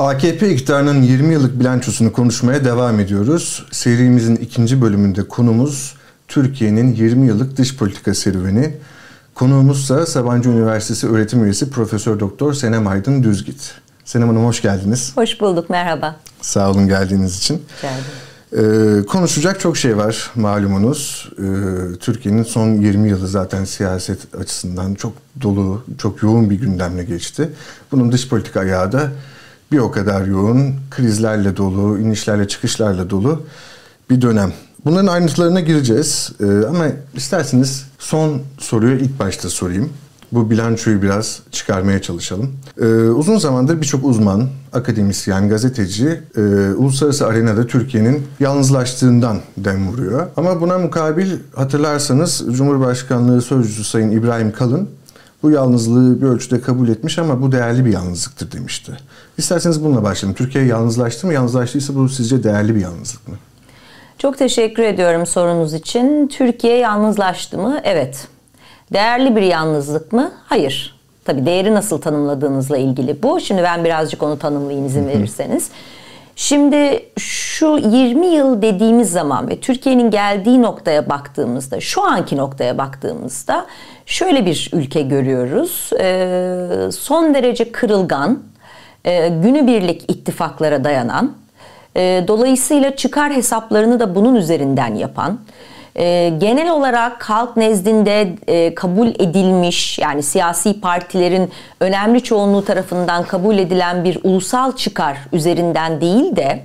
AKP iktidarının 20 yıllık bilançosunu konuşmaya devam ediyoruz. Serimizin ikinci bölümünde konumuz Türkiye'nin 20 yıllık dış politika serüveni. Konuğumuzsa Sabancı Üniversitesi öğretim üyesi Profesör Doktor Senem Aydın Düzgit. Senem Hanım hoş geldiniz. Hoş bulduk, merhaba. Sağ olun geldiğiniz için. Ee, konuşacak çok şey var malumunuz. Ee, Türkiye'nin son 20 yılı zaten siyaset açısından çok dolu, çok yoğun bir gündemle geçti. Bunun dış politika ayağı da bir o kadar yoğun, krizlerle dolu, inişlerle çıkışlarla dolu bir dönem. Bunların ayrıntılarına gireceğiz ee, ama isterseniz son soruyu ilk başta sorayım. Bu bilançoyu biraz çıkarmaya çalışalım. Ee, uzun zamandır birçok uzman, akademisyen, gazeteci e, uluslararası arenada Türkiye'nin yalnızlaştığından dem vuruyor. Ama buna mukabil hatırlarsanız Cumhurbaşkanlığı Sözcüsü Sayın İbrahim Kalın bu yalnızlığı bir ölçüde kabul etmiş ama bu değerli bir yalnızlıktır demişti. İsterseniz bununla başlayalım. Türkiye yalnızlaştı mı? Yalnızlaştıysa bu sizce değerli bir yalnızlık mı? Çok teşekkür ediyorum sorunuz için. Türkiye yalnızlaştı mı? Evet. Değerli bir yalnızlık mı? Hayır. Tabii değeri nasıl tanımladığınızla ilgili bu. Şimdi ben birazcık onu tanımlayayım izin verirseniz. Şimdi şu 20 yıl dediğimiz zaman ve Türkiye'nin geldiği noktaya baktığımızda, şu anki noktaya baktığımızda şöyle bir ülke görüyoruz. Ee, son derece kırılgan, e, günübirlik ittifaklara dayanan, e, dolayısıyla çıkar hesaplarını da bunun üzerinden yapan, e, genel olarak halk nezdinde e, kabul edilmiş yani siyasi partilerin önemli çoğunluğu tarafından kabul edilen bir ulusal çıkar üzerinden değil de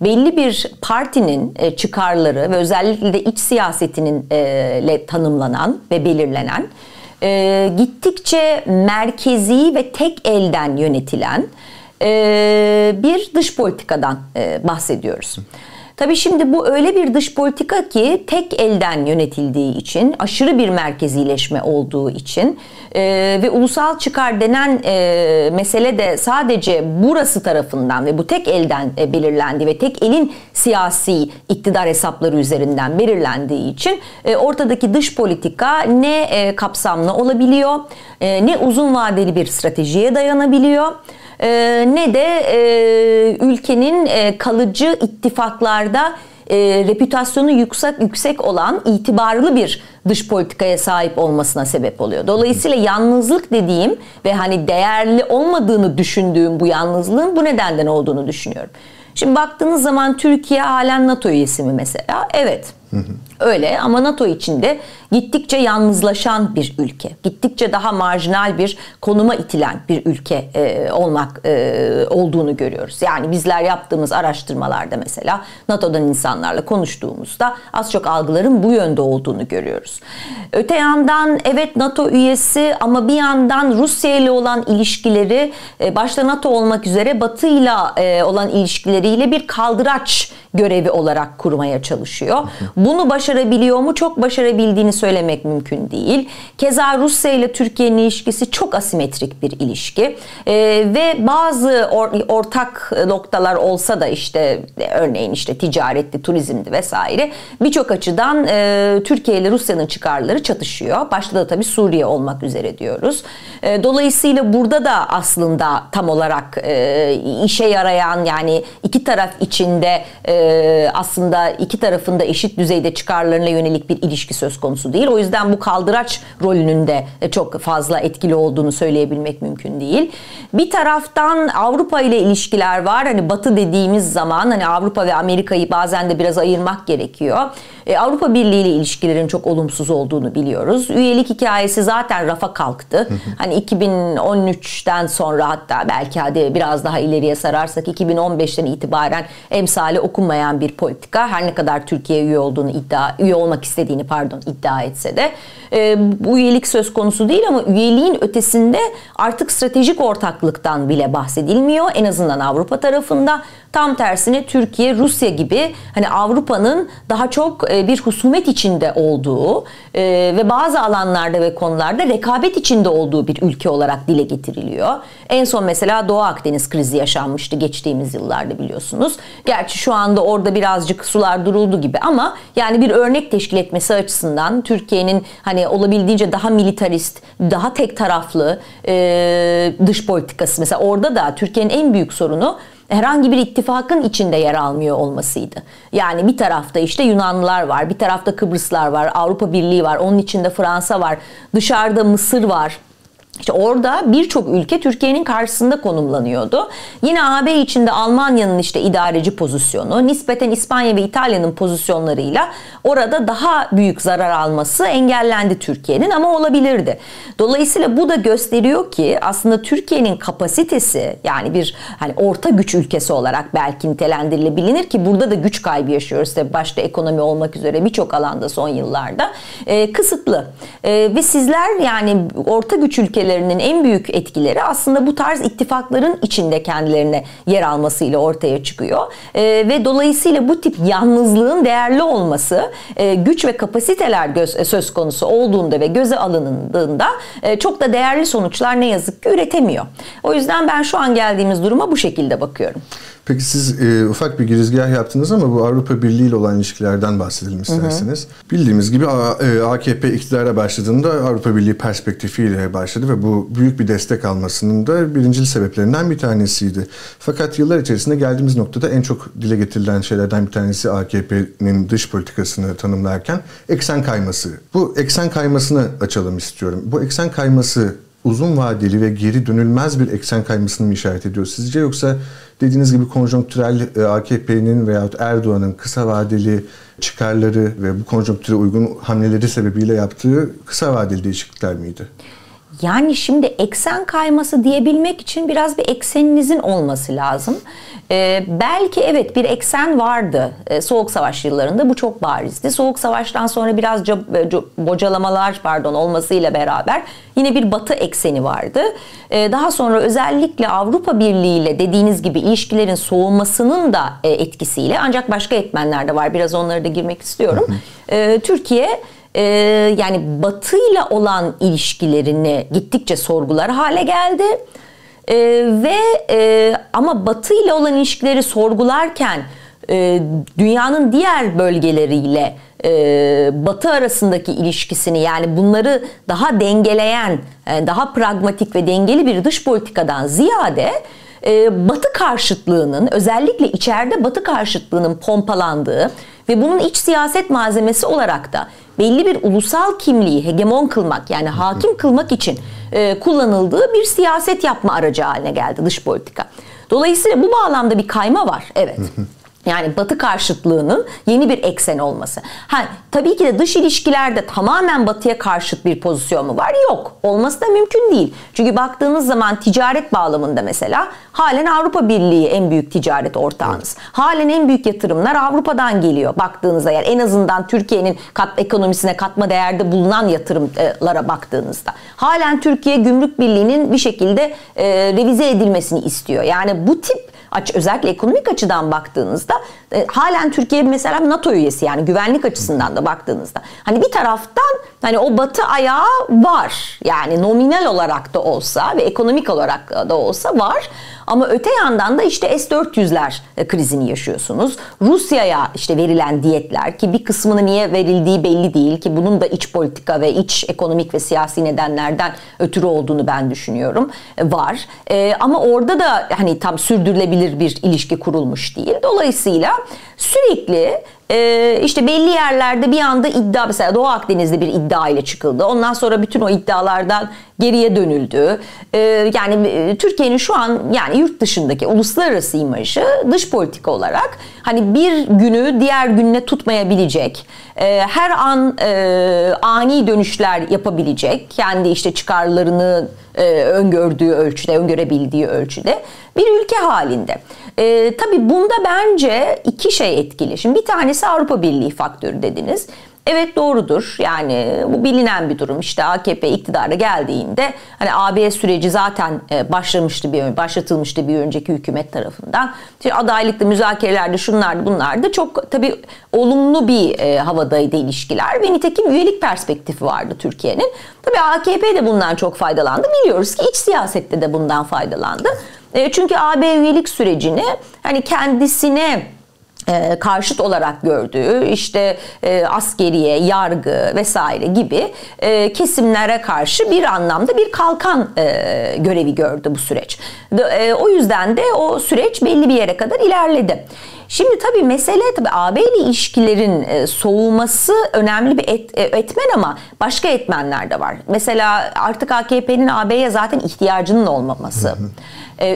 belli bir partinin e, çıkarları ve özellikle de iç siyasetinin e, tanımlanan ve belirlenen e, gittikçe merkezi ve tek elden yönetilen e, bir dış politikadan e, bahsediyoruz. Tabii şimdi bu öyle bir dış politika ki tek elden yönetildiği için, aşırı bir merkezileşme olduğu için e, ve ulusal çıkar denen e, mesele de sadece burası tarafından ve bu tek elden e, belirlendi ve tek elin siyasi iktidar hesapları üzerinden belirlendiği için e, ortadaki dış politika ne e, kapsamlı olabiliyor, e, ne uzun vadeli bir stratejiye dayanabiliyor e, ne de e, ülkenin e, kalıcı ittifaklarda e, reputasyonu yüksek yüksek olan itibarlı bir dış politikaya sahip olmasına sebep oluyor. Dolayısıyla yalnızlık dediğim ve hani değerli olmadığını düşündüğüm bu yalnızlığın bu nedenden olduğunu düşünüyorum. Şimdi baktığınız zaman Türkiye halen NATO üyesi mi mesela? Evet. Öyle ama NATO içinde gittikçe yalnızlaşan bir ülke, gittikçe daha marjinal bir konuma itilen bir ülke e, olmak e, olduğunu görüyoruz. Yani bizler yaptığımız araştırmalarda mesela NATO'dan insanlarla konuştuğumuzda az çok algıların bu yönde olduğunu görüyoruz. Öte yandan evet NATO üyesi ama bir yandan Rusya ile olan ilişkileri e, başta NATO olmak üzere Batı ile olan ilişkileriyle bir kaldıraç görevi olarak kurmaya çalışıyor. Bunu başarabiliyor mu? Çok başarabildiğini söylemek mümkün değil. Keza Rusya ile Türkiye'nin ilişkisi çok asimetrik bir ilişki. Ee, ve bazı or, ortak noktalar olsa da işte örneğin işte ticaretti, turizmdi vesaire birçok açıdan e, Türkiye ile Rusya'nın çıkarları çatışıyor. Başta da tabii Suriye olmak üzere diyoruz. E, dolayısıyla burada da aslında tam olarak e, işe yarayan yani iki taraf içinde e, aslında iki tarafında eşit düzeyde çıkarlarına yönelik bir ilişki söz konusu değil. O yüzden bu kaldıraç rolünün de çok fazla etkili olduğunu söyleyebilmek mümkün değil. Bir taraftan Avrupa ile ilişkiler var. Hani Batı dediğimiz zaman hani Avrupa ve Amerika'yı bazen de biraz ayırmak gerekiyor. E, Avrupa Birliği ile ilişkilerin çok olumsuz olduğunu biliyoruz. Üyelik hikayesi zaten rafa kalktı. Hani 2013'ten sonra hatta belki hadi biraz daha ileriye sararsak 2015'ten itibaren emsali okunmayan bir politika. Her ne kadar Türkiye üye olduğunu iddia üye olmak istediğini pardon iddia etse de e, bu üyelik söz konusu değil ama üyeliğin ötesinde artık stratejik ortaklıktan bile bahsedilmiyor. En azından Avrupa tarafında tam tersine Türkiye, Rusya gibi hani Avrupa'nın daha çok e, bir husumet içinde olduğu e, ve bazı alanlarda ve konularda rekabet içinde olduğu bir ülke olarak dile getiriliyor. En son mesela Doğu Akdeniz krizi yaşanmıştı geçtiğimiz yıllarda biliyorsunuz. Gerçi şu anda orada birazcık sular duruldu gibi ama yani bir örnek teşkil etmesi açısından Türkiye'nin hani olabildiğince daha militarist, daha tek taraflı e, dış politikası mesela orada da Türkiye'nin en büyük sorunu herhangi bir ittifakın içinde yer almıyor olmasıydı. Yani bir tarafta işte Yunanlılar var, bir tarafta Kıbrıslar var, Avrupa Birliği var, onun içinde Fransa var, dışarıda Mısır var. İşte orada birçok ülke Türkiye'nin karşısında konumlanıyordu. Yine AB içinde Almanya'nın işte idareci pozisyonu, nispeten İspanya ve İtalya'nın pozisyonlarıyla orada daha büyük zarar alması engellendi Türkiye'nin ama olabilirdi. Dolayısıyla bu da gösteriyor ki aslında Türkiye'nin kapasitesi yani bir hani orta güç ülkesi olarak belki nitelendirilebilir ki burada da güç kaybı yaşıyoruz. Tabii başta ekonomi olmak üzere birçok alanda son yıllarda e, kısıtlı. E, ve sizler yani orta güç ülkeleri ülkelerinin en büyük etkileri aslında bu tarz ittifakların içinde kendilerine yer almasıyla ortaya çıkıyor. E, ve dolayısıyla bu tip yalnızlığın değerli olması e, güç ve kapasiteler göz, e, söz konusu olduğunda ve göze alınındığında e, çok da değerli sonuçlar ne yazık ki üretemiyor. O yüzden ben şu an geldiğimiz duruma bu şekilde bakıyorum. Peki siz e, ufak bir girizgah yaptınız ama bu Avrupa Birliği ile olan ilişkilerden bahsedelim isterseniz. Hı hı. Bildiğimiz gibi e, AKP iktidara başladığında Avrupa Birliği perspektifiyle başladı ve bu büyük bir destek almasının da birincil sebeplerinden bir tanesiydi. Fakat yıllar içerisinde geldiğimiz noktada en çok dile getirilen şeylerden bir tanesi AKP'nin dış politikasını tanımlarken eksen kayması. Bu eksen kaymasını açalım istiyorum. Bu eksen kayması uzun vadeli ve geri dönülmez bir eksen kaymasını mı işaret ediyor sizce yoksa dediğiniz gibi konjonktürel e, AKP'nin veya Erdoğan'ın kısa vadeli çıkarları ve bu konjonktüre uygun hamleleri sebebiyle yaptığı kısa vadeli değişiklikler miydi? Yani şimdi eksen kayması diyebilmek için biraz bir ekseninizin olması lazım. Ee, belki evet bir eksen vardı ee, Soğuk Savaş yıllarında bu çok barizdi. Soğuk Savaş'tan sonra biraz e, bocalamalar pardon olmasıyla beraber yine bir batı ekseni vardı. Ee, daha sonra özellikle Avrupa Birliği ile dediğiniz gibi ilişkilerin soğumasının da e, etkisiyle ancak başka etmenler de var. Biraz onlara da girmek istiyorum. Ee, Türkiye e, yani batıyla olan ilişkilerini gittikçe sorgular hale geldi. E, ve e, ama Batı ile olan ilişkileri sorgularken e, dünyanın diğer bölgeleriyle e, Batı arasındaki ilişkisini yani bunları daha dengeleyen, e, daha pragmatik ve dengeli bir dış politikadan ziyade e, Batı karşıtlığının özellikle içeride Batı karşıtlığının pompalandığı ve bunun iç siyaset malzemesi olarak da belli bir ulusal kimliği hegemon kılmak yani hakim kılmak için e, kullanıldığı bir siyaset yapma aracı haline geldi dış politika. Dolayısıyla bu bağlamda bir kayma var. Evet. Yani batı karşıtlığının yeni bir eksen olması. Ha, tabii ki de dış ilişkilerde tamamen batıya karşıt bir pozisyon mu var? Yok. Olması da mümkün değil. Çünkü baktığınız zaman ticaret bağlamında mesela halen Avrupa Birliği en büyük ticaret ortağınız. Halen en büyük yatırımlar Avrupa'dan geliyor baktığınızda eğer en azından Türkiye'nin kat ekonomisine katma değerde bulunan yatırımlara baktığınızda. Halen Türkiye Gümrük Birliği'nin bir şekilde e, revize edilmesini istiyor. Yani bu tip aç özellikle ekonomik açıdan baktığınızda e, halen Türkiye mesela NATO üyesi yani güvenlik açısından da baktığınızda. Hani bir taraftan hani o batı ayağı var. Yani nominal olarak da olsa ve ekonomik olarak da olsa var. Ama öte yandan da işte S-400'ler e, krizini yaşıyorsunuz. Rusya'ya işte verilen diyetler ki bir kısmını niye verildiği belli değil ki bunun da iç politika ve iç ekonomik ve siyasi nedenlerden ötürü olduğunu ben düşünüyorum. E, var. E, ama orada da hani tam sürdürülebilir bir ilişki kurulmuş değil. Dolayısıyla sürekli e, işte belli yerlerde bir anda iddia mesela Doğu Akdeniz'de bir iddia ile çıkıldı. Ondan sonra bütün o iddialardan geriye dönüldü. E, yani Türkiye'nin şu an yani yurt dışındaki uluslararası imajı dış politika olarak hani bir günü diğer gününe tutmayabilecek, e, her an e, ani dönüşler yapabilecek, kendi işte çıkarlarını e, öngördüğü ölçüde, öngörebildiği ölçüde bir ülke halinde. E, tabii bunda bence iki şey etkili. Şimdi bir tanesi Avrupa Birliği faktörü dediniz. Evet doğrudur. Yani bu bilinen bir durum. İşte AKP iktidara geldiğinde hani AB süreci zaten e, başlamıştı bir başlatılmıştı bir önceki hükümet tarafından. İşte adaylıklı müzakerelerde şunlardı bunlardı. Çok tabii olumlu bir e, havadaydı ilişkiler ve nitekim üyelik perspektifi vardı Türkiye'nin. Tabii AKP de bundan çok faydalandı. Biliyoruz ki iç siyasette de bundan faydalandı. E, çünkü AB üyelik sürecini hani kendisine e, karşıt olarak gördüğü işte e, askeriye, yargı vesaire gibi kesimlere karşı bir anlamda bir kalkan görevi gördü bu süreç. O yüzden de o süreç belli bir yere kadar ilerledi. Şimdi tabii mesele tabii AB ile ilişkilerin soğuması önemli bir et, etmen ama başka etmenler de var. Mesela artık AKP'nin AB'ye zaten ihtiyacının olmaması. E,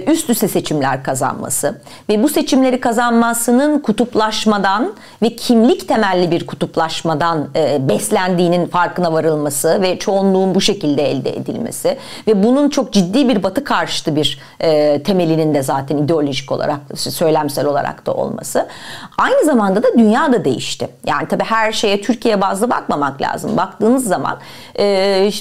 üst üste seçimler kazanması ve bu seçimleri kazanmasının kutuplaşmadan ve kimlik temelli bir kutuplaşmadan e, beslendiğinin farkına varılması ve çoğunluğun bu şekilde elde edilmesi ve bunun çok ciddi bir batı karşıtı bir e, temelinin de zaten ideolojik olarak, söylemsel olarak da olması. Aynı zamanda da dünya da değişti. Yani tabii her şeye Türkiye bazlı bakmamak lazım. Baktığınız zaman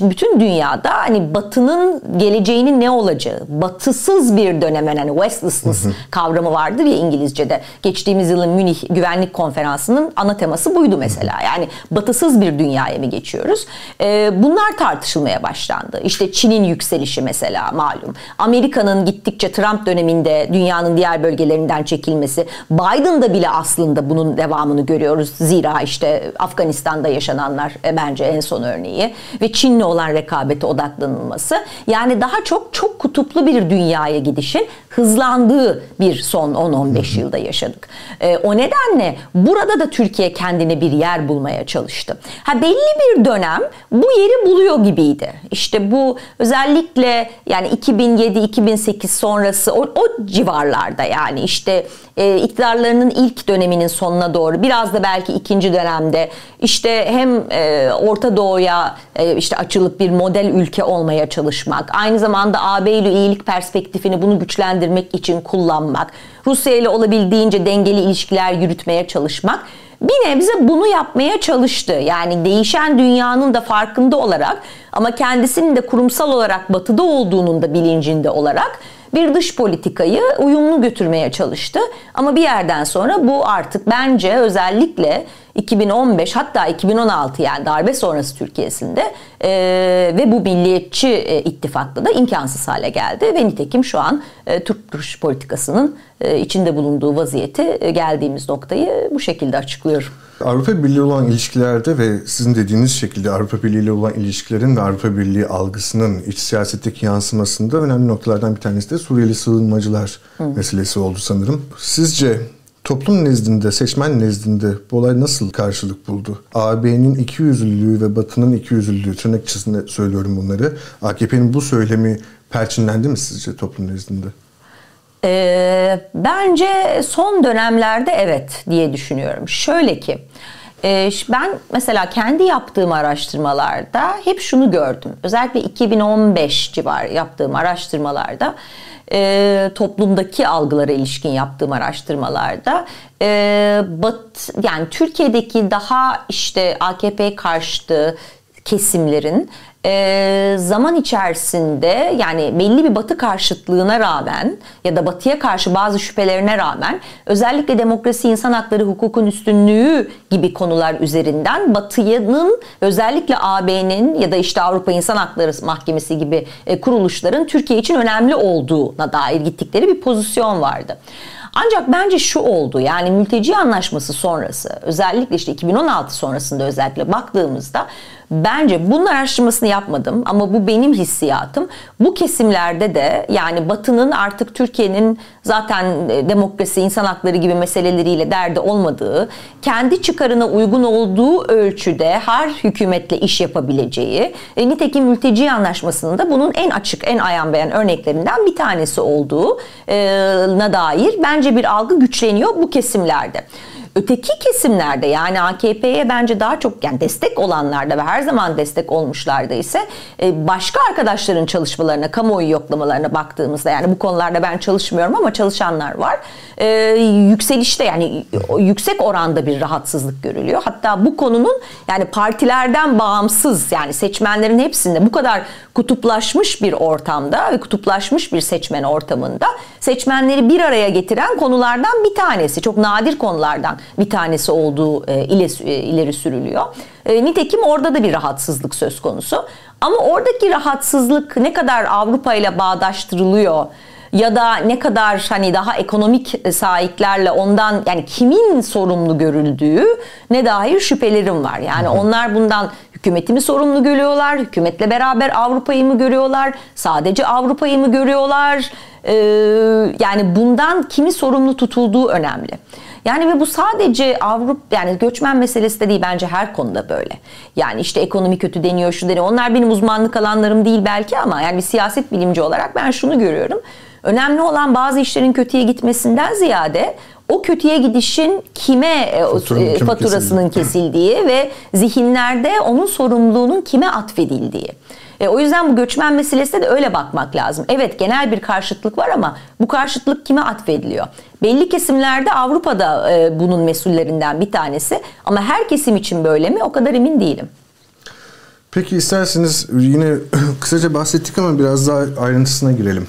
bütün dünyada hani batının geleceğinin ne olacağı, batısız bir dönemen hani Westlessness kavramı vardır ya İngilizce'de. Geçtiğimiz yılın Münih Güvenlik Konferansı'nın ana teması buydu mesela. Yani batısız bir dünyaya mı geçiyoruz? Ee, bunlar tartışılmaya başlandı. İşte Çin'in yükselişi mesela malum. Amerika'nın gittikçe Trump döneminde dünyanın diğer bölgelerinden çekilmesi. Biden'da bile aslında bunun devamını görüyoruz. Zira işte Afganistan'da yaşananlar e, bence en son örneği ve Çin'le olan rekabete odaklanılması. Yani daha çok çok kutuplu bir dünyaya gidişin hızlandığı bir son 10-15 yılda yaşadık. E, o nedenle burada da Türkiye kendine bir yer bulmaya çalıştı. Ha belli bir dönem bu yeri buluyor gibiydi. İşte bu özellikle yani 2007-2008 sonrası o, o civarlarda yani işte e, iktidarlarının ilk döneminin sonuna doğru biraz da belki ikinci dönemde işte hem e, Orta Doğu'ya e, işte açılıp bir model ülke olmaya çalışmak, aynı zamanda AB ile iyilik perspektifini bunu güçlendirmek için kullanmak, Rusya ile olabildiğince dengeli ilişkiler yürütmeye çalışmak bir nebze bunu yapmaya çalıştı. Yani değişen dünyanın da farkında olarak ama kendisinin de kurumsal olarak batıda olduğunun da bilincinde olarak bir dış politikayı uyumlu götürmeye çalıştı. Ama bir yerden sonra bu artık bence özellikle 2015 hatta 2016 yani darbe sonrası Türkiye'sinde e, ve bu milliyetçi e, ittifakta da imkansız hale geldi ve nitekim şu an e, Türk dış politikasının e, içinde bulunduğu vaziyeti e, geldiğimiz noktayı bu şekilde açıklıyorum. Avrupa Birliği olan ilişkilerde ve sizin dediğiniz şekilde Avrupa Birliği ile olan ilişkilerin ve Avrupa Birliği algısının iç siyasetteki yansımasında önemli noktalardan bir tanesi de Suriyeli sığınmacılar Hı. meselesi oldu sanırım. Sizce Toplum nezdinde, seçmen nezdinde bu olay nasıl karşılık buldu? AB'nin ikiyüzlülüğü ve Batı'nın ikiyüzlülüğü, tırnak içerisinde söylüyorum bunları. AKP'nin bu söylemi perçinlendi mi sizce toplum nezdinde? Ee, bence son dönemlerde evet diye düşünüyorum. Şöyle ki, e, ben mesela kendi yaptığım araştırmalarda hep şunu gördüm. Özellikle 2015 civar yaptığım araştırmalarda e, toplumdaki algılara ilişkin yaptığım araştırmalarda e, bat yani Türkiye'deki daha işte AKP karşıtı kesimlerin e, zaman içerisinde yani belli bir batı karşıtlığına rağmen ya da batıya karşı bazı şüphelerine rağmen özellikle demokrasi, insan hakları, hukukun üstünlüğü gibi konular üzerinden batının özellikle AB'nin ya da işte Avrupa İnsan Hakları Mahkemesi gibi e, kuruluşların Türkiye için önemli olduğuna dair gittikleri bir pozisyon vardı. Ancak bence şu oldu yani mülteci anlaşması sonrası özellikle işte 2016 sonrasında özellikle baktığımızda Bence bunun araştırmasını yapmadım ama bu benim hissiyatım. Bu kesimlerde de yani Batı'nın artık Türkiye'nin zaten e, demokrasi, insan hakları gibi meseleleriyle derdi olmadığı, kendi çıkarına uygun olduğu ölçüde her hükümetle iş yapabileceği, e, nitekim mülteci anlaşmasının da bunun en açık, en ayan beyan örneklerinden bir tanesi olduğuna dair bence bir algı güçleniyor bu kesimlerde. Öteki kesimlerde yani AKP'ye bence daha çok yani destek olanlarda ve her zaman destek olmuşlarda ise e, başka arkadaşların çalışmalarına, kamuoyu yoklamalarına baktığımızda yani bu konularda ben çalışmıyorum ama çalışanlar var. E, yükselişte yani yüksek oranda bir rahatsızlık görülüyor. Hatta bu konunun yani partilerden bağımsız yani seçmenlerin hepsinde bu kadar kutuplaşmış bir ortamda ve kutuplaşmış bir seçmen ortamında seçmenleri bir araya getiren konulardan bir tanesi. Çok nadir konulardan bir tanesi olduğu e, e, ileri sürülüyor. E, nitekim orada da bir rahatsızlık söz konusu. Ama oradaki rahatsızlık ne kadar Avrupa ile bağdaştırılıyor ya da ne kadar hani daha ekonomik sahiplerle ondan yani kimin sorumlu görüldüğü ne dair şüphelerim var. Yani onlar bundan hükümeti mi sorumlu görüyorlar? Hükümetle beraber Avrupa'yı mı görüyorlar? Sadece Avrupa'yı mı görüyorlar? Ee, yani bundan kimi sorumlu tutulduğu önemli. Yani ve bu sadece Avrupa yani göçmen meselesi de değil bence her konuda böyle. Yani işte ekonomi kötü deniyor şu deniyor. Onlar benim uzmanlık alanlarım değil belki ama yani bir siyaset bilimci olarak ben şunu görüyorum. Önemli olan bazı işlerin kötüye gitmesinden ziyade o kötüye gidişin kime e, Faturanın, e, faturasının kesildiği ve zihinlerde onun sorumluluğunun kime atfedildiği. E, o yüzden bu göçmen meselesine de öyle bakmak lazım. Evet genel bir karşıtlık var ama bu karşıtlık kime atfediliyor? Belli kesimlerde Avrupa'da e, bunun mesullerinden bir tanesi ama her kesim için böyle mi o kadar emin değilim. Peki isterseniz yine kısaca bahsettik ama biraz daha ayrıntısına girelim.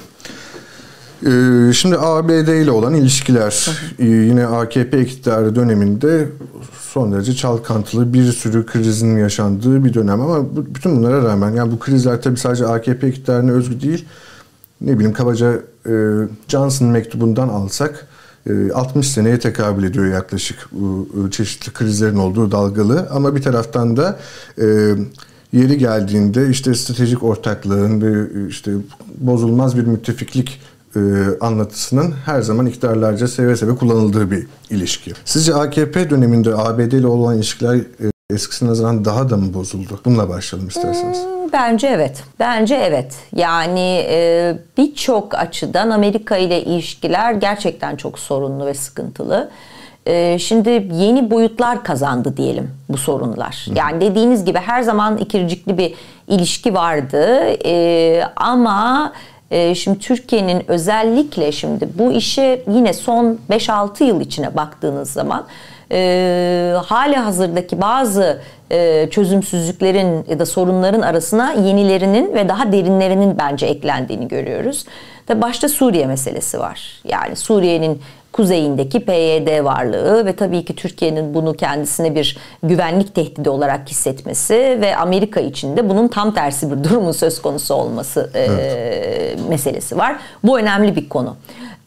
Ee, şimdi ABD ile olan ilişkiler e, yine AKP iktidarı döneminde son derece çalkantılı bir sürü krizin yaşandığı bir dönem ama bütün bunlara rağmen yani bu krizler tabii sadece AKP iktidarına özgü değil. Ne bileyim kabaca e, Johnson mektubundan alsak 60 e, seneye tekabül ediyor yaklaşık bu çeşitli krizlerin olduğu dalgalı ama bir taraftan da yeri geldiğinde işte stratejik ortaklığın ve işte bozulmaz bir müttefiklik e, anlatısının her zaman iktidarlarca seve seve kullanıldığı bir ilişki. Sizce AKP döneminde ABD ile olan ilişkiler e, eskisine nazaran daha da mı bozuldu? Bununla başlayalım isterseniz. Hmm, bence evet. Bence evet. Yani e, birçok açıdan Amerika ile ilişkiler gerçekten çok sorunlu ve sıkıntılı. E, şimdi yeni boyutlar kazandı diyelim bu sorunlar. Yani dediğiniz gibi her zaman ikircikli bir ilişki vardı e, ama ee, şimdi Türkiye'nin özellikle şimdi bu işe yine son 5-6 yıl içine baktığınız zaman e, hali hazırdaki bazı e, çözümsüzlüklerin ya da sorunların arasına yenilerinin ve daha derinlerinin bence eklendiğini görüyoruz. Tabi başta Suriye meselesi var. Yani Suriye'nin kuzeyindeki PYD varlığı ve tabii ki Türkiye'nin bunu kendisine bir güvenlik tehdidi olarak hissetmesi ve Amerika için de bunun tam tersi bir durumun söz konusu olması e, evet. meselesi var. Bu önemli bir konu.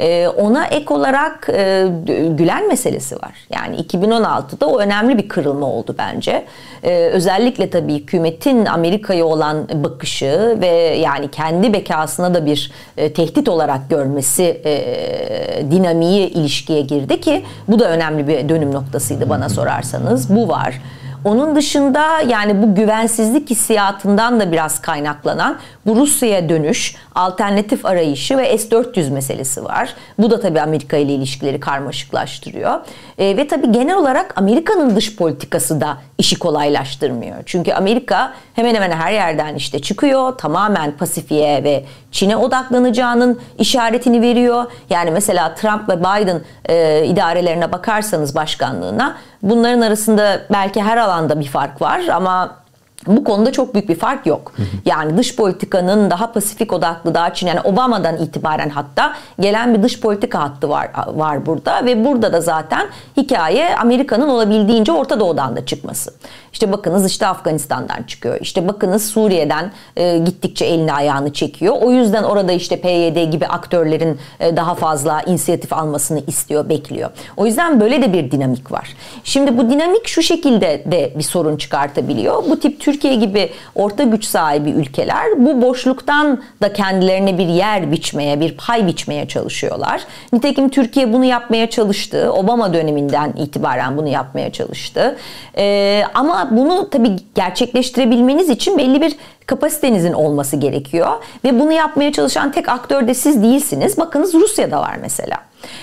E, ona ek olarak e, Gülen meselesi var. Yani 2016'da o önemli bir kırılma oldu bence. E, özellikle tabii hükümetin Amerika'ya olan bakışı ve yani kendi bekasına da bir e, tehdit olarak görmesi e, dinamiği ilişkiye girdi ki bu da önemli bir dönüm noktasıydı bana sorarsanız. Bu var. Onun dışında yani bu güvensizlik hissiyatından da biraz kaynaklanan bu Rusya'ya dönüş, alternatif arayışı ve S-400 meselesi var. Bu da tabii Amerika ile ilişkileri karmaşıklaştırıyor. E, ve tabii genel olarak Amerika'nın dış politikası da işi kolaylaştırmıyor. Çünkü Amerika hemen hemen her yerden işte çıkıyor. Tamamen Pasifik'e ve Çin'e odaklanacağının işaretini veriyor. Yani mesela Trump ve Biden e, idarelerine bakarsanız başkanlığına bunların arasında belki her alanda bir fark var ama bu konuda çok büyük bir fark yok. Yani dış politikanın daha Pasifik odaklı, daha Çin yani Obama'dan itibaren hatta gelen bir dış politika hattı var var burada ve burada da zaten hikaye Amerika'nın olabildiğince Orta Doğu'dan da çıkması. İşte bakınız işte Afganistan'dan çıkıyor. İşte bakınız Suriye'den e, gittikçe elini ayağını çekiyor. O yüzden orada işte PYD gibi aktörlerin e, daha fazla inisiyatif almasını istiyor, bekliyor. O yüzden böyle de bir dinamik var. Şimdi bu dinamik şu şekilde de bir sorun çıkartabiliyor. Bu tip Türkiye gibi orta güç sahibi ülkeler bu boşluktan da kendilerine bir yer biçmeye, bir pay biçmeye çalışıyorlar. Nitekim Türkiye bunu yapmaya çalıştı. Obama döneminden itibaren bunu yapmaya çalıştı. Ee, ama bunu tabii gerçekleştirebilmeniz için belli bir kapasitenizin olması gerekiyor. Ve bunu yapmaya çalışan tek aktör de siz değilsiniz. Bakınız Rusya'da var mesela.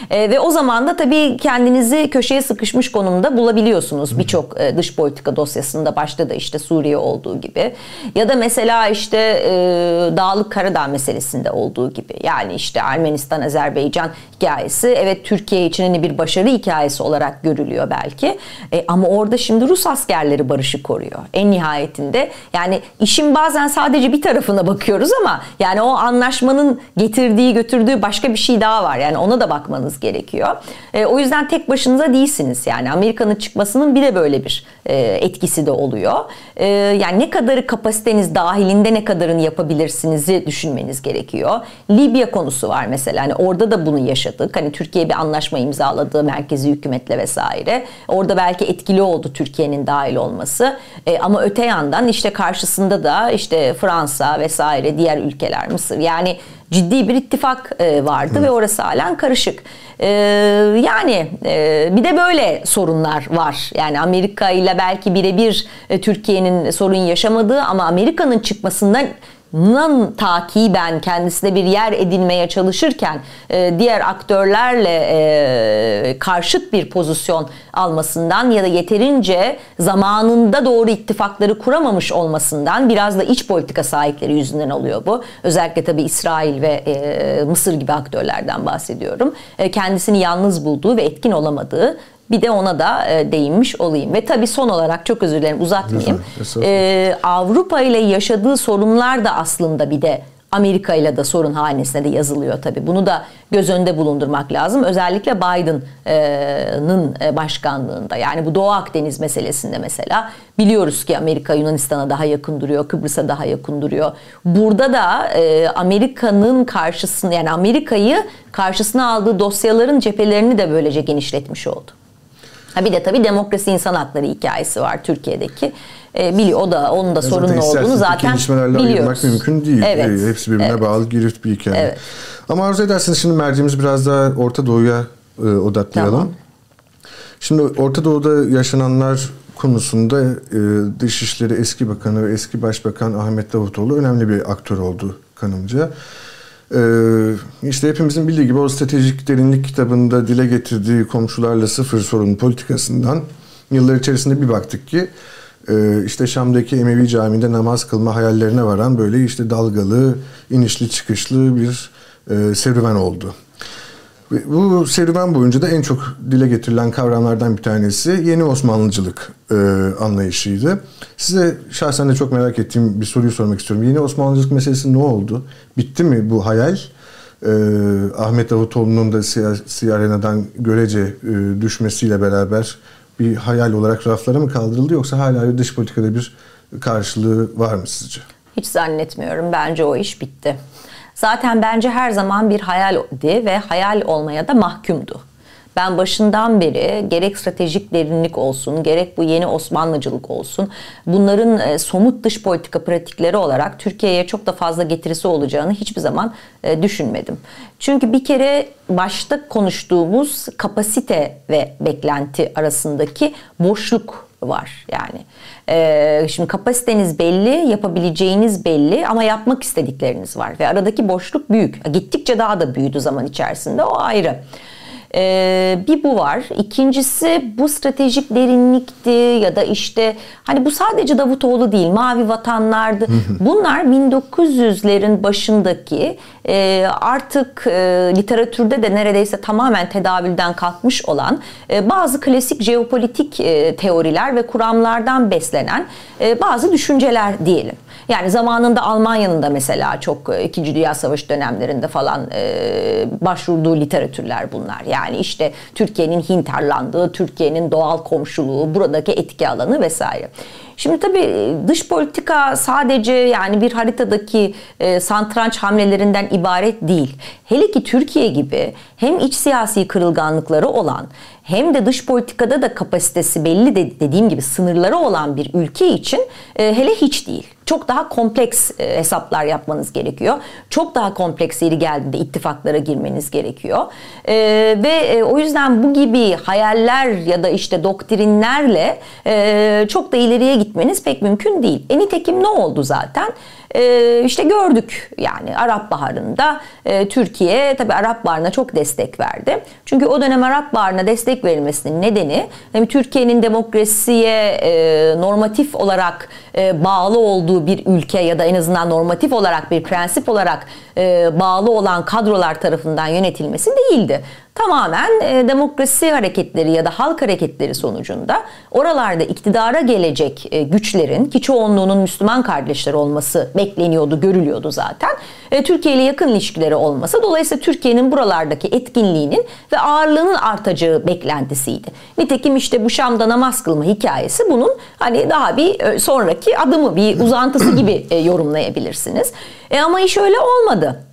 E, ve o zaman da tabii kendinizi köşeye sıkışmış konumda bulabiliyorsunuz birçok e, dış politika dosyasında başta da işte Suriye olduğu gibi ya da mesela işte e, Dağlık Karadağ meselesinde olduğu gibi yani işte Ermenistan Azerbaycan hikayesi evet Türkiye için hani bir başarı hikayesi olarak görülüyor belki e, ama orada şimdi Rus askerleri barışı koruyor en nihayetinde yani işin bazen sadece bir tarafına bakıyoruz ama yani o anlaşmanın getirdiği götürdüğü başka bir şey daha var. Yani ona da bakmanız gerekiyor. E, o yüzden tek başınıza değilsiniz. Yani Amerika'nın çıkmasının bir de böyle bir e, etkisi de oluyor. E, yani ne kadarı kapasiteniz dahilinde ne kadarını yapabilirsinizi düşünmeniz gerekiyor. Libya konusu var mesela. Hani orada da bunu yaşadık. Hani Türkiye bir anlaşma imzaladı merkezi hükümetle vesaire. Orada belki etkili oldu Türkiye'nin dahil olması. E, ama öte yandan işte karşısında da işte Fransa vesaire diğer ülkeler Mısır yani ciddi bir ittifak e, vardı Hı. ve orası halen karışık. E, yani e, bir de böyle sorunlar var. Yani Amerika ile belki birebir e, Türkiye'nin sorun yaşamadığı ama Amerika'nın çıkmasından Nan takiben kendisine bir yer edinmeye çalışırken e, diğer aktörlerle e, karşıt bir pozisyon almasından ya da yeterince zamanında doğru ittifakları kuramamış olmasından biraz da iç politika sahipleri yüzünden oluyor bu. Özellikle tabii İsrail ve e, Mısır gibi aktörlerden bahsediyorum. E, kendisini yalnız bulduğu ve etkin olamadığı bir de ona da e, değinmiş olayım. Ve tabii son olarak çok özür dilerim uzatmayayım. Ee, Avrupa ile yaşadığı sorunlar da aslında bir de Amerika ile de sorun hanesine de yazılıyor tabii. Bunu da göz önünde bulundurmak lazım. Özellikle Biden'ın e, başkanlığında. Yani bu Doğu Akdeniz meselesinde mesela biliyoruz ki Amerika Yunanistan'a daha yakın duruyor, Kıbrıs'a daha yakın duruyor. Burada da e, Amerika'nın karşısına yani Amerika'yı karşısına aldığı dosyaların cephelerini de böylece genişletmiş oldu. Ha bir de tabii demokrasi insan hakları hikayesi var Türkiye'deki. E, biliyor o da onun da ya sorunlu olduğunu zaten biliyoruz. ayırmak mümkün değil. Evet. E, hepsi birbirine evet. bağlı girift bir hikaye. Evet. Ama arzu ederseniz şimdi merceğimizi biraz daha Orta Doğu'ya e, odaklayalım. Tamam. Şimdi Orta Doğu'da yaşananlar konusunda e, Dışişleri eski bakanı ve eski başbakan Ahmet Davutoğlu önemli bir aktör oldu kanımca. Ee, işte hepimizin bildiği gibi o stratejik derinlik kitabında dile getirdiği komşularla sıfır sorun politikasından yıllar içerisinde bir baktık ki e, işte Şam'daki Emevi Camii'nde namaz kılma hayallerine varan böyle işte dalgalı, inişli çıkışlı bir e, serüven oldu. Bu serüven boyunca da en çok dile getirilen kavramlardan bir tanesi yeni Osmanlıcılık e, anlayışıydı. Size şahsen de çok merak ettiğim bir soruyu sormak istiyorum. Yeni Osmanlıcılık meselesi ne oldu? Bitti mi bu hayal? E, Ahmet Davutoğlu'nun da siyasi görece e, düşmesiyle beraber bir hayal olarak raflara mı kaldırıldı yoksa hala dış politikada bir karşılığı var mı sizce? Hiç zannetmiyorum. Bence o iş bitti zaten bence her zaman bir hayaldi ve hayal olmaya da mahkumdu. Ben başından beri gerek stratejik derinlik olsun, gerek bu yeni Osmanlıcılık olsun, bunların e, somut dış politika pratikleri olarak Türkiye'ye çok da fazla getirisi olacağını hiçbir zaman e, düşünmedim. Çünkü bir kere başta konuştuğumuz kapasite ve beklenti arasındaki boşluk var yani. Ee, şimdi kapasiteniz belli, yapabileceğiniz belli ama yapmak istedikleriniz var ve aradaki boşluk büyük. Gittikçe daha da büyüdü zaman içerisinde o ayrı. Ee, bir bu var. İkincisi bu stratejik derinlikti ya da işte hani bu sadece Davutoğlu değil mavi vatanlardı. Bunlar 1900'lerin başındaki e, artık e, literatürde de neredeyse tamamen tedavülden kalkmış olan e, bazı klasik jeopolitik e, teoriler ve kuramlardan beslenen e, bazı düşünceler diyelim. Yani zamanında Almanya'nın da mesela çok e, İkinci Dünya Savaşı dönemlerinde falan e, başvurduğu literatürler bunlar. Yani işte Türkiye'nin hinterlandığı, Türkiye'nin doğal komşuluğu, buradaki etki alanı vesaire. Şimdi tabii dış politika sadece yani bir haritadaki e, santranç hamlelerinden ibaret değil. Hele ki Türkiye gibi hem iç siyasi kırılganlıkları olan hem de dış politikada da kapasitesi belli de, dediğim gibi sınırları olan bir ülke için e, hele hiç değil. Çok daha kompleks e, hesaplar yapmanız gerekiyor. Çok daha kompleks yeri geldiğinde ittifaklara girmeniz gerekiyor. E, ve e, o yüzden bu gibi hayaller ya da işte doktrinlerle e, çok da ileriye gitmeniz pek mümkün değil. E nitekim ne oldu zaten? e, işte gördük yani Arap Baharı'nda e, Türkiye tabi Arap Baharı'na çok destek verdi. Çünkü o dönem Arap Baharı'na destek verilmesinin nedeni hem Türkiye'nin demokrasiye e, normatif olarak e, bağlı olduğu bir ülke ya da en azından normatif olarak bir prensip olarak e, bağlı olan kadrolar tarafından yönetilmesi değildi. Tamamen e, demokrasi hareketleri ya da halk hareketleri sonucunda oralarda iktidara gelecek e, güçlerin ki çoğunluğunun Müslüman kardeşler olması bekleniyordu, görülüyordu zaten. E, Türkiye ile yakın ilişkileri olması dolayısıyla Türkiye'nin buralardaki etkinliğinin ve ağırlığının artacağı beklentisiydi. Nitekim işte bu Şam'da namaz kılma hikayesi bunun hani daha bir e, sonraki adımı, bir uzantısı gibi e, yorumlayabilirsiniz. E, ama iş öyle olmadı.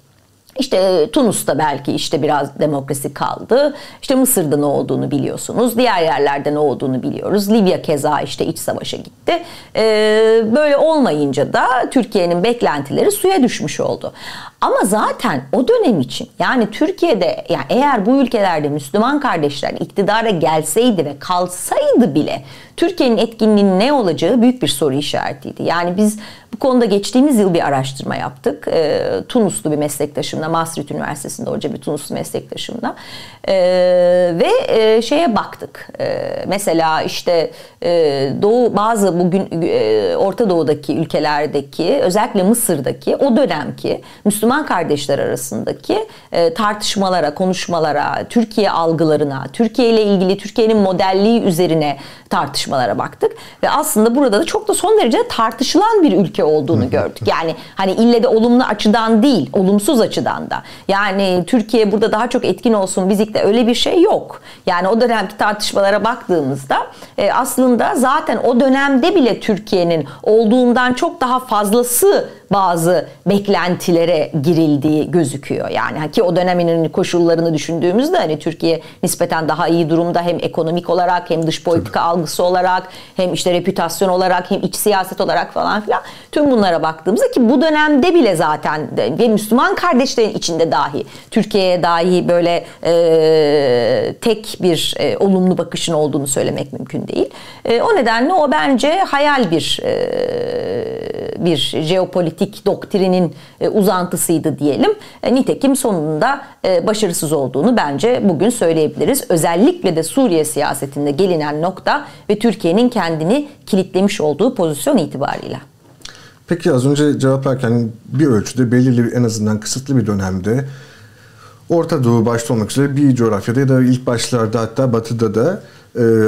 İşte e, Tunus'ta belki işte biraz demokrasi kaldı. İşte Mısır'da ne olduğunu biliyorsunuz. Diğer yerlerde ne olduğunu biliyoruz. Libya keza işte iç savaşa gitti. Ee, böyle olmayınca da Türkiye'nin beklentileri suya düşmüş oldu. Ama zaten o dönem için yani Türkiye'de yani eğer bu ülkelerde Müslüman kardeşler iktidara gelseydi ve kalsaydı bile Türkiye'nin etkinliğinin ne olacağı büyük bir soru işaretiydi. Yani biz bu konuda geçtiğimiz yıl bir araştırma yaptık. E, Tunuslu bir meslektaşımla, Maastricht Üniversitesi'nde hoca bir Tunuslu meslektaşımla e, ve e, şeye baktık. E, mesela işte e, Doğu bazı bugün e, Orta Doğu'daki ülkelerdeki özellikle Mısır'daki o dönemki Müslüman kardeşler arasındaki e, tartışmalara, konuşmalara, Türkiye algılarına, Türkiye ile ilgili Türkiye'nin modelliği üzerine tartışmalara baktık ve aslında burada da çok da son derece tartışılan bir ülke olduğunu gördük. Yani hani ille de olumlu açıdan değil, olumsuz açıdan da. Yani Türkiye burada daha çok etkin olsun bizikte öyle bir şey yok. Yani o dönemki tartışmalara baktığımızda e, aslında zaten o dönemde bile Türkiye'nin olduğundan çok daha fazlası bazı beklentilere girildiği gözüküyor. Yani ki o dönemin koşullarını düşündüğümüzde hani Türkiye nispeten daha iyi durumda hem ekonomik olarak hem dış politika Tabii. algısı olarak hem işte reputasyon olarak hem iç siyaset olarak falan filan tüm bunlara baktığımızda ki bu dönemde bile zaten ve Müslüman kardeşlerin içinde dahi Türkiye'ye dahi böyle e, tek bir e, olumlu bakışın olduğunu söylemek mümkün değil. E, o nedenle o bence hayal bir e, bir jeopolitik doktrinin e, uzantısıydı diyelim. E, nitekim sonunda e, başarısız olduğunu bence bugün söyleyebiliriz. Özellikle de Suriye siyasetinde gelinen nokta ve Türkiye'nin kendini kilitlemiş olduğu pozisyon itibarıyla. Peki az önce cevaplarken bir ölçüde belirli en azından kısıtlı bir dönemde Orta Doğu başta olmak üzere bir coğrafyada ya da ilk başlarda hatta batıda da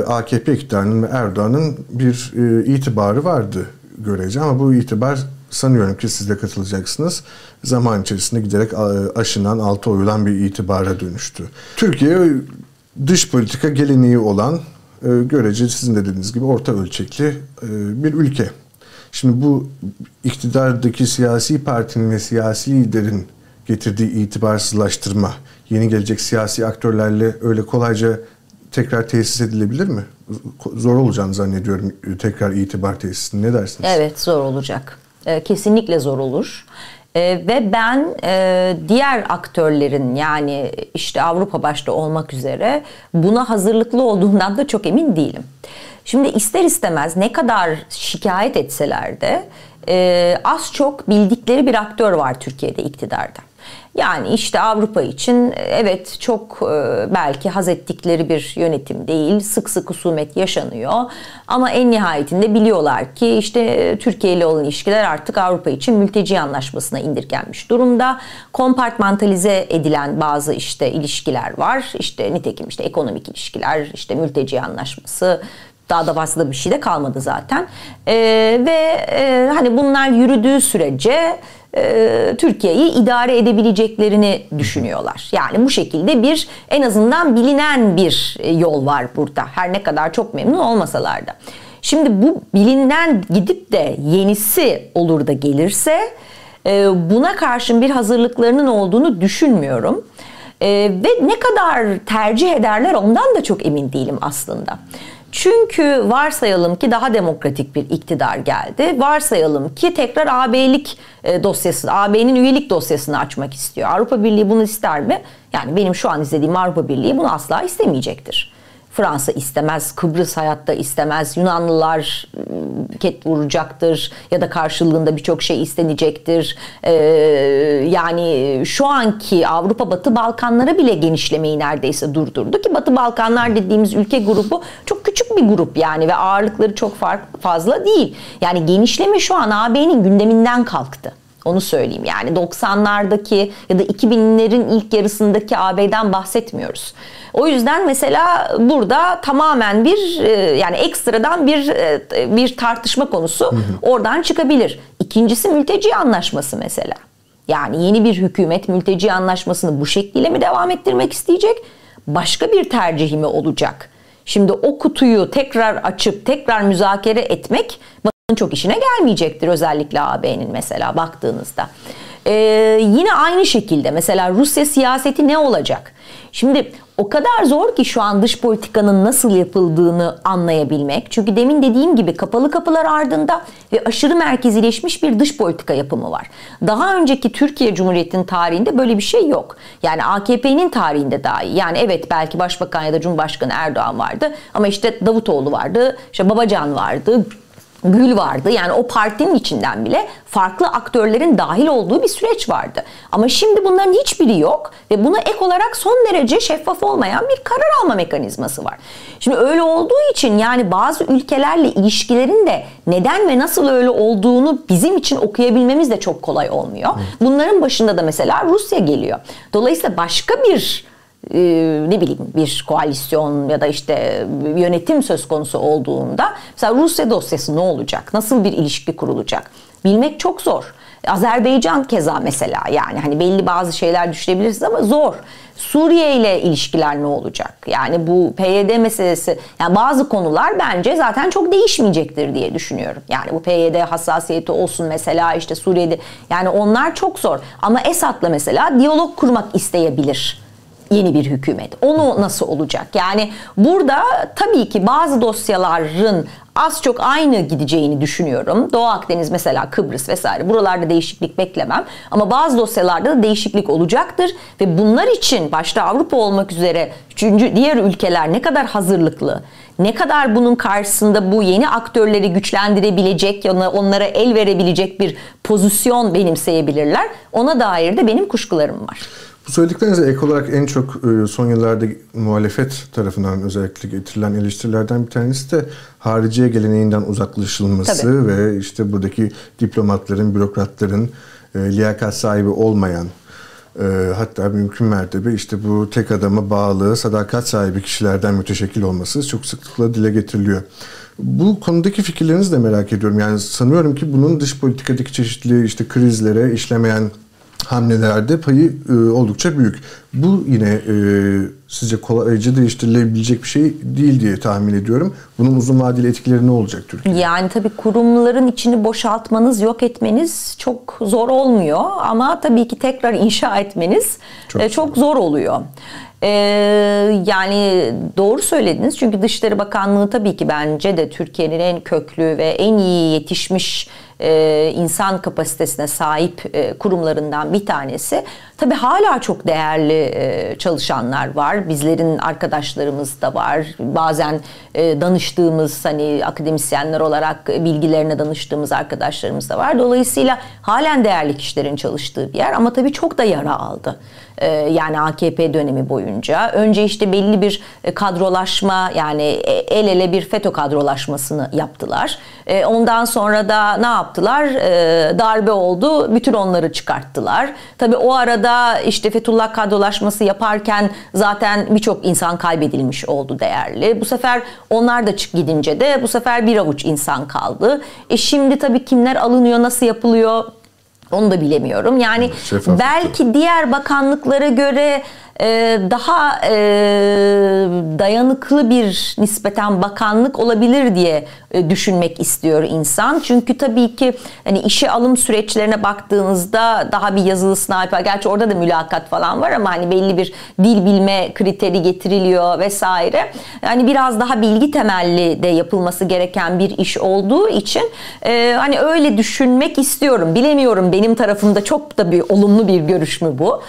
AKP iktidarının ve Erdoğan'ın bir itibarı vardı görece ama bu itibar sanıyorum ki siz de katılacaksınız. Zaman içerisinde giderek aşınan, altı oyulan bir itibara dönüştü. Türkiye dış politika geleneği olan e, görece sizin de dediğiniz gibi orta ölçekli e, bir ülke. Şimdi bu iktidardaki siyasi partinin ve siyasi liderin getirdiği itibarsızlaştırma, yeni gelecek siyasi aktörlerle öyle kolayca tekrar tesis edilebilir mi? Zor olacağını zannediyorum tekrar itibar tesisinin. Ne dersiniz? Evet zor olacak. E, kesinlikle zor olur. E, ve ben e, diğer aktörlerin yani işte Avrupa başta olmak üzere buna hazırlıklı olduğundan da çok emin değilim. Şimdi ister istemez ne kadar şikayet etseler de e, az çok bildikleri bir aktör var Türkiye'de iktidarda. Yani işte Avrupa için evet çok e, belki haz ettikleri bir yönetim değil. Sık sık husumet yaşanıyor. Ama en nihayetinde biliyorlar ki işte Türkiye ile olan ilişkiler artık Avrupa için mülteci anlaşmasına indirgenmiş durumda. Kompartmantalize edilen bazı işte ilişkiler var. İşte nitekim işte ekonomik ilişkiler, işte mülteci anlaşması, daha da fazla bir şey de kalmadı zaten. E, ve e, hani bunlar yürüdüğü sürece e, Türkiye'yi idare edebileceklerini düşünüyorlar. Yani bu şekilde bir en azından bilinen bir e, yol var burada. Her ne kadar çok memnun olmasalar da. Şimdi bu bilinen gidip de yenisi olur da gelirse e, buna karşın bir hazırlıklarının olduğunu düşünmüyorum. Ve ne kadar tercih ederler ondan da çok emin değilim aslında. Çünkü varsayalım ki daha demokratik bir iktidar geldi. Varsayalım ki tekrar AB'lik e, dosyası, AB'nin üyelik dosyasını açmak istiyor. Avrupa Birliği bunu ister mi? Yani benim şu an izlediğim Avrupa Birliği bunu asla istemeyecektir. Fransa istemez, Kıbrıs hayatta istemez, Yunanlılar ıı, ket vuracaktır ya da karşılığında birçok şey istenecektir. Ee, yani şu anki Avrupa Batı Balkanlara bile genişlemeyi neredeyse durdurdu ki Batı Balkanlar dediğimiz ülke grubu çok küçük bir grup yani ve ağırlıkları çok fark, fazla değil. Yani genişleme şu an AB'nin gündeminden kalktı. Onu söyleyeyim. Yani 90'lardaki ya da 2000'lerin ilk yarısındaki AB'den bahsetmiyoruz. O yüzden mesela burada tamamen bir e, yani ekstradan bir e, bir tartışma konusu oradan çıkabilir. İkincisi mülteci anlaşması mesela. Yani yeni bir hükümet mülteci anlaşmasını bu şekliyle mi devam ettirmek isteyecek? Başka bir tercihi mi olacak? Şimdi o kutuyu tekrar açıp tekrar müzakere etmek çok işine gelmeyecektir özellikle AB'nin mesela baktığınızda. Ee, yine aynı şekilde mesela Rusya siyaseti ne olacak? Şimdi o kadar zor ki şu an dış politikanın nasıl yapıldığını anlayabilmek. Çünkü demin dediğim gibi kapalı kapılar ardında ve aşırı merkezileşmiş bir dış politika yapımı var. Daha önceki Türkiye Cumhuriyeti'nin tarihinde böyle bir şey yok. Yani AKP'nin tarihinde dahi. Yani evet belki Başbakan ya da Cumhurbaşkanı Erdoğan vardı ama işte Davutoğlu vardı, işte Babacan vardı, Gül vardı. Yani o partinin içinden bile farklı aktörlerin dahil olduğu bir süreç vardı. Ama şimdi bunların hiçbiri yok ve buna ek olarak son derece şeffaf olmayan bir karar alma mekanizması var. Şimdi öyle olduğu için yani bazı ülkelerle ilişkilerin de neden ve nasıl öyle olduğunu bizim için okuyabilmemiz de çok kolay olmuyor. Bunların başında da mesela Rusya geliyor. Dolayısıyla başka bir e, ne bileyim bir koalisyon ya da işte yönetim söz konusu olduğunda mesela Rusya dosyası ne olacak? Nasıl bir ilişki kurulacak? Bilmek çok zor. Azerbaycan keza mesela yani hani belli bazı şeyler düşünebilirsiniz ama zor. Suriye ile ilişkiler ne olacak? Yani bu PYD meselesi yani bazı konular bence zaten çok değişmeyecektir diye düşünüyorum. Yani bu PYD hassasiyeti olsun mesela işte Suriye'de yani onlar çok zor. Ama Esad'la mesela diyalog kurmak isteyebilir yeni bir hükümet. Onu nasıl olacak? Yani burada tabii ki bazı dosyaların az çok aynı gideceğini düşünüyorum. Doğu Akdeniz mesela Kıbrıs vesaire buralarda değişiklik beklemem. Ama bazı dosyalarda da değişiklik olacaktır ve bunlar için başta Avrupa olmak üzere üçüncü diğer ülkeler ne kadar hazırlıklı, ne kadar bunun karşısında bu yeni aktörleri güçlendirebilecek, onlara el verebilecek bir pozisyon benimseyebilirler. Ona dair de benim kuşkularım var. Bu söylediklerinize ek olarak en çok e, son yıllarda muhalefet tarafından özellikle getirilen eleştirilerden bir tanesi de hariciye geleneğinden uzaklaşılması Tabii. ve işte buradaki diplomatların, bürokratların e, liyakat sahibi olmayan e, hatta mümkün mertebe işte bu tek adama bağlı, sadakat sahibi kişilerden müteşekkil olması çok sıklıkla dile getiriliyor. Bu konudaki fikirlerinizi de merak ediyorum. Yani sanıyorum ki bunun dış politikadaki çeşitli işte krizlere, işlemeyen hamlelerde payı e, oldukça büyük. Bu yine e, sizce kolayca değiştirilebilecek bir şey değil diye tahmin ediyorum. Bunun uzun vadeli etkileri ne olacak Türkiye'de? Yani tabii kurumların içini boşaltmanız, yok etmeniz çok zor olmuyor. Ama tabii ki tekrar inşa etmeniz çok, e, çok zor oluyor. Ee, yani doğru söylediniz çünkü Dışişleri Bakanlığı tabii ki bence de Türkiye'nin en köklü ve en iyi yetişmiş e, insan kapasitesine sahip e, kurumlarından bir tanesi. Tabii hala çok değerli e, çalışanlar var. Bizlerin arkadaşlarımız da var. Bazen e, danıştığımız hani akademisyenler olarak bilgilerine danıştığımız arkadaşlarımız da var. Dolayısıyla halen değerli kişilerin çalıştığı bir yer ama tabii çok da yara aldı. E, yani AKP dönemi boyunca. Önce işte belli bir kadrolaşma yani el ele bir FETÖ kadrolaşmasını yaptılar. Ondan sonra da ne yaptılar? Darbe oldu. Bütün onları çıkarttılar. Tabii o arada işte Fethullah kadrolaşması yaparken zaten birçok insan kaybedilmiş oldu değerli. Bu sefer onlar da çık gidince de bu sefer bir avuç insan kaldı. E şimdi tabii kimler alınıyor, nasıl yapılıyor onu da bilemiyorum. Yani Şeffaflık. belki diğer bakanlıklara göre daha e, dayanıklı bir nispeten bakanlık olabilir diye e, düşünmek istiyor insan. Çünkü tabii ki hani işe alım süreçlerine baktığınızda daha bir yazılı sınav Gerçi orada da mülakat falan var ama hani belli bir dil bilme kriteri getiriliyor vesaire. Yani biraz daha bilgi temelli de yapılması gereken bir iş olduğu için e, hani öyle düşünmek istiyorum. Bilemiyorum benim tarafımda çok da bir olumlu bir görüş mü bu.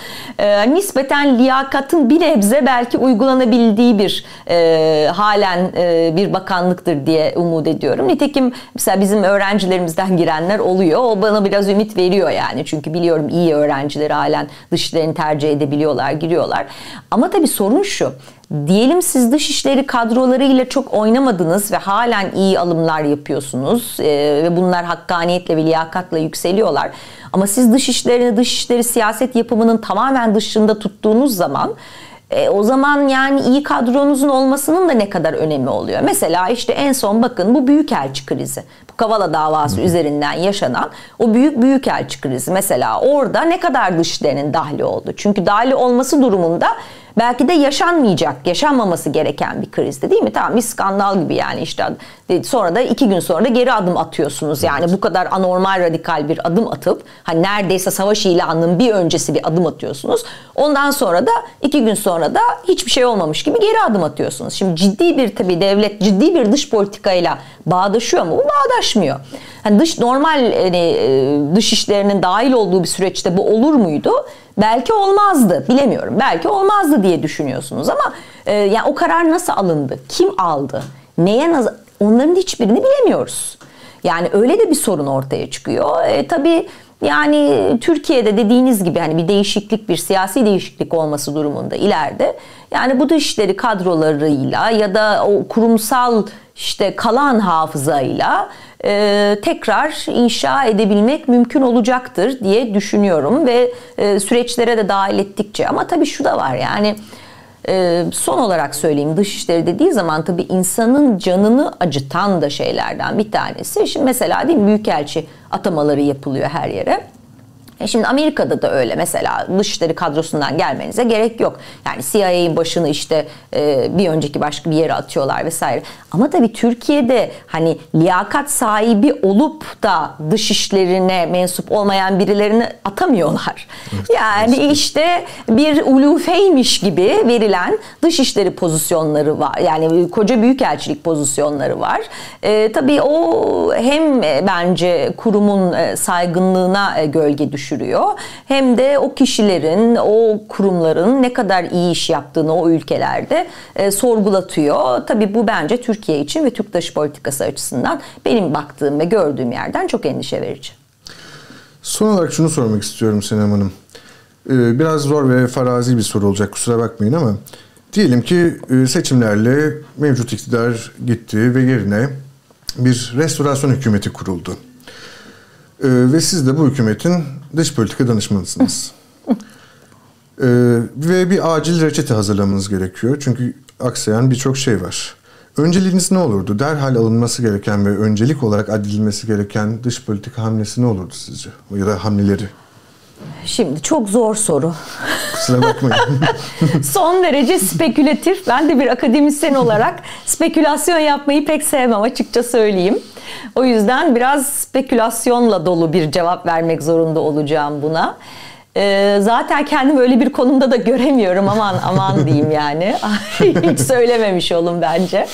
Nispeten liyakatın bir nebze belki uygulanabildiği bir e, halen e, bir bakanlıktır diye umut ediyorum. Nitekim mesela bizim öğrencilerimizden girenler oluyor. O bana biraz ümit veriyor yani. Çünkü biliyorum iyi öğrencileri halen dışlarını tercih edebiliyorlar, giriyorlar. Ama tabii sorun şu. Diyelim siz dışişleri kadrolarıyla çok oynamadınız ve halen iyi alımlar yapıyorsunuz e, ve bunlar hakkaniyetle ve liyakatla yükseliyorlar. Ama siz dışişlerini, dışişleri siyaset yapımının tamamen dışında tuttuğunuz zaman e, o zaman yani iyi kadronuzun olmasının da ne kadar önemi oluyor. Mesela işte en son bakın bu büyükelçi krizi. Bu Kavala davası Hı. üzerinden yaşanan o büyük büyükelçi krizi. Mesela orada ne kadar dışişlerinin dahli oldu. Çünkü dahli olması durumunda belki de yaşanmayacak, yaşanmaması gereken bir krizdi değil mi? Tamam bir skandal gibi yani işte sonra da iki gün sonra da geri adım atıyorsunuz. Yani evet. bu kadar anormal radikal bir adım atıp hani neredeyse savaş ilanının bir öncesi bir adım atıyorsunuz. Ondan sonra da iki gün sonra da hiçbir şey olmamış gibi geri adım atıyorsunuz. Şimdi ciddi bir tabii devlet ciddi bir dış politikayla bağdaşıyor mu? Bu bağdaşmıyor. Hani dış normal hani, e, dış işlerinin dahil olduğu bir süreçte bu olur muydu? Belki olmazdı. Bilemiyorum. Belki olmazdı diye düşünüyorsunuz ama e, yani o karar nasıl alındı? Kim aldı? Neye nazar? Onların hiçbirini bilemiyoruz. Yani öyle de bir sorun ortaya çıkıyor. E, tabii yani Türkiye'de dediğiniz gibi hani bir değişiklik, bir siyasi değişiklik olması durumunda ileride yani bu dışişleri kadrolarıyla ya da o kurumsal işte kalan hafızayla e, tekrar inşa edebilmek mümkün olacaktır diye düşünüyorum ve e, süreçlere de dahil ettikçe ama tabii şu da var yani e, son olarak söyleyeyim dışişleri dediği zaman tabii insanın canını acıtan da şeylerden bir tanesi. Şimdi mesela değil mi büyükelçi atamaları yapılıyor her yere. E şimdi Amerika'da da öyle mesela dışişleri kadrosundan gelmenize gerek yok. Yani CIA'nin başını işte e, bir önceki başka bir yere atıyorlar vesaire. Ama tabii Türkiye'de hani liyakat sahibi olup da dışişlerine mensup olmayan birilerini atamıyorlar. Evet, yani evet. işte bir ulufeymiş gibi verilen dışişleri pozisyonları var. Yani koca büyükelçilik pozisyonları var. E, tabii o hem bence kurumun e, saygınlığına gölge düşüyor düşürüyor. Hem de o kişilerin, o kurumların ne kadar iyi iş yaptığını o ülkelerde e, sorgulatıyor. Tabii bu bence Türkiye için ve Türk dış politikası açısından benim baktığım ve gördüğüm yerden çok endişe verici. Son olarak şunu sormak istiyorum Senem Hanım. Ee, biraz zor ve farazi bir soru olacak kusura bakmayın ama diyelim ki e, seçimlerle mevcut iktidar gitti ve yerine bir restorasyon hükümeti kuruldu. Ee, ve siz de bu hükümetin dış politika danışmanısınız. ee, ve bir acil reçete hazırlamanız gerekiyor. Çünkü aksayan birçok şey var. Önceliğiniz ne olurdu? Derhal alınması gereken ve öncelik olarak adilmesi gereken dış politika hamlesi ne olurdu sizce? Ya da hamleleri? Şimdi çok zor soru. Kusura bakmayın. Son derece spekülatif. Ben de bir akademisyen olarak spekülasyon yapmayı pek sevmem açıkça söyleyeyim. O yüzden biraz spekülasyonla dolu bir cevap vermek zorunda olacağım buna. Ee, zaten kendimi öyle bir konumda da göremiyorum aman aman diyeyim yani. Hiç söylememiş olun bence.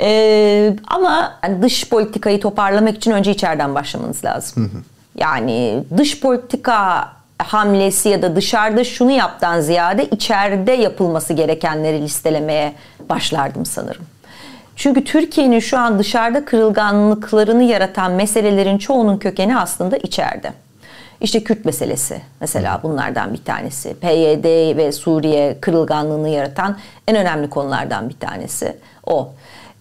Ee, ama dış politikayı toparlamak için önce içeriden başlamanız lazım. Yani dış politika hamlesi ya da dışarıda şunu yaptan ziyade içeride yapılması gerekenleri listelemeye başlardım sanırım. Çünkü Türkiye'nin şu an dışarıda kırılganlıklarını yaratan meselelerin çoğunun kökeni aslında içeride. İşte Kürt meselesi mesela bunlardan bir tanesi. PYD ve Suriye kırılganlığını yaratan en önemli konulardan bir tanesi o.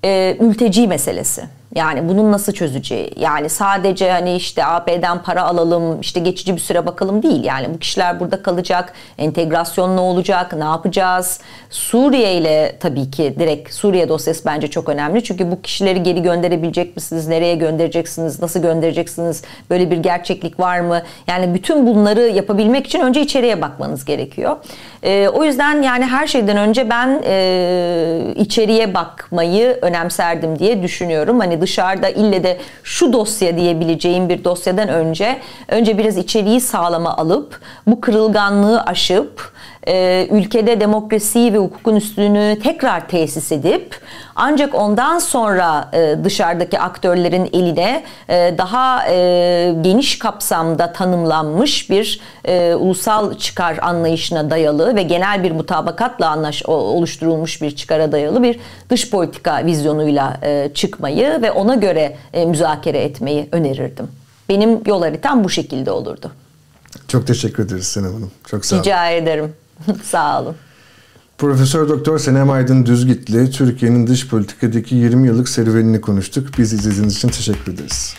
Ee, mülteci meselesi. Yani bunun nasıl çözeceği? Yani sadece hani işte AP'den para alalım, işte geçici bir süre bakalım değil. Yani bu kişiler burada kalacak, entegrasyon ne olacak, ne yapacağız? Suriye ile tabii ki direkt Suriye dosyası bence çok önemli. Çünkü bu kişileri geri gönderebilecek misiniz? Nereye göndereceksiniz? Nasıl göndereceksiniz? Böyle bir gerçeklik var mı? Yani bütün bunları yapabilmek için önce içeriye bakmanız gerekiyor. E, o yüzden yani her şeyden önce ben e, içeriye bakmayı önemserdim diye düşünüyorum. Hani dışarıda ille de şu dosya diyebileceğim bir dosyadan önce önce biraz içeriği sağlama alıp bu kırılganlığı aşıp e, ülkede demokrasiyi ve hukukun üstünlüğünü tekrar tesis edip ancak ondan sonra e, dışarıdaki aktörlerin eline e, daha e, geniş kapsamda tanımlanmış bir e, ulusal çıkar anlayışına dayalı ve genel bir mutabakatla anlaş oluşturulmuş bir çıkara dayalı bir dış politika vizyonuyla e, çıkmayı ve ona göre e, müzakere etmeyi önerirdim. Benim yol haritam bu şekilde olurdu. Çok teşekkür ederiz Senem Hanım. Çok sağ olun. Rica ederim. Sağ olun. Profesör Doktor Senem Aydın Düzgitli Türkiye'nin dış politikadaki 20 yıllık serüvenini konuştuk. Biz izlediğiniz için teşekkür ederiz.